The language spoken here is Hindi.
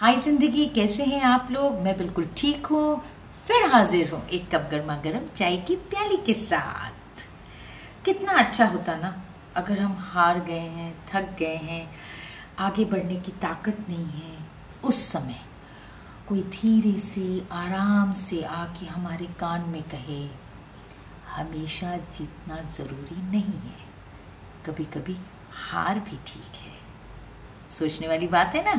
हाय ज़िंदगी, कैसे हैं आप लोग? मैं बिल्कुल ठीक हूँ। फिर हाजिर हूँ एक कप गर्मा गर्म चाय की प्याली के साथ। कितना अच्छा होता ना, अगर हम हार गए हैं, थक गए हैं, आगे बढ़ने की ताकत नहीं है, उस समय कोई धीरे से, आराम से आके हमारे कान में कहे, हमेशा जीतना ज़रूरी नहीं है। कभी कभी हार भी ठीक है। सोचने वाली बात है ना?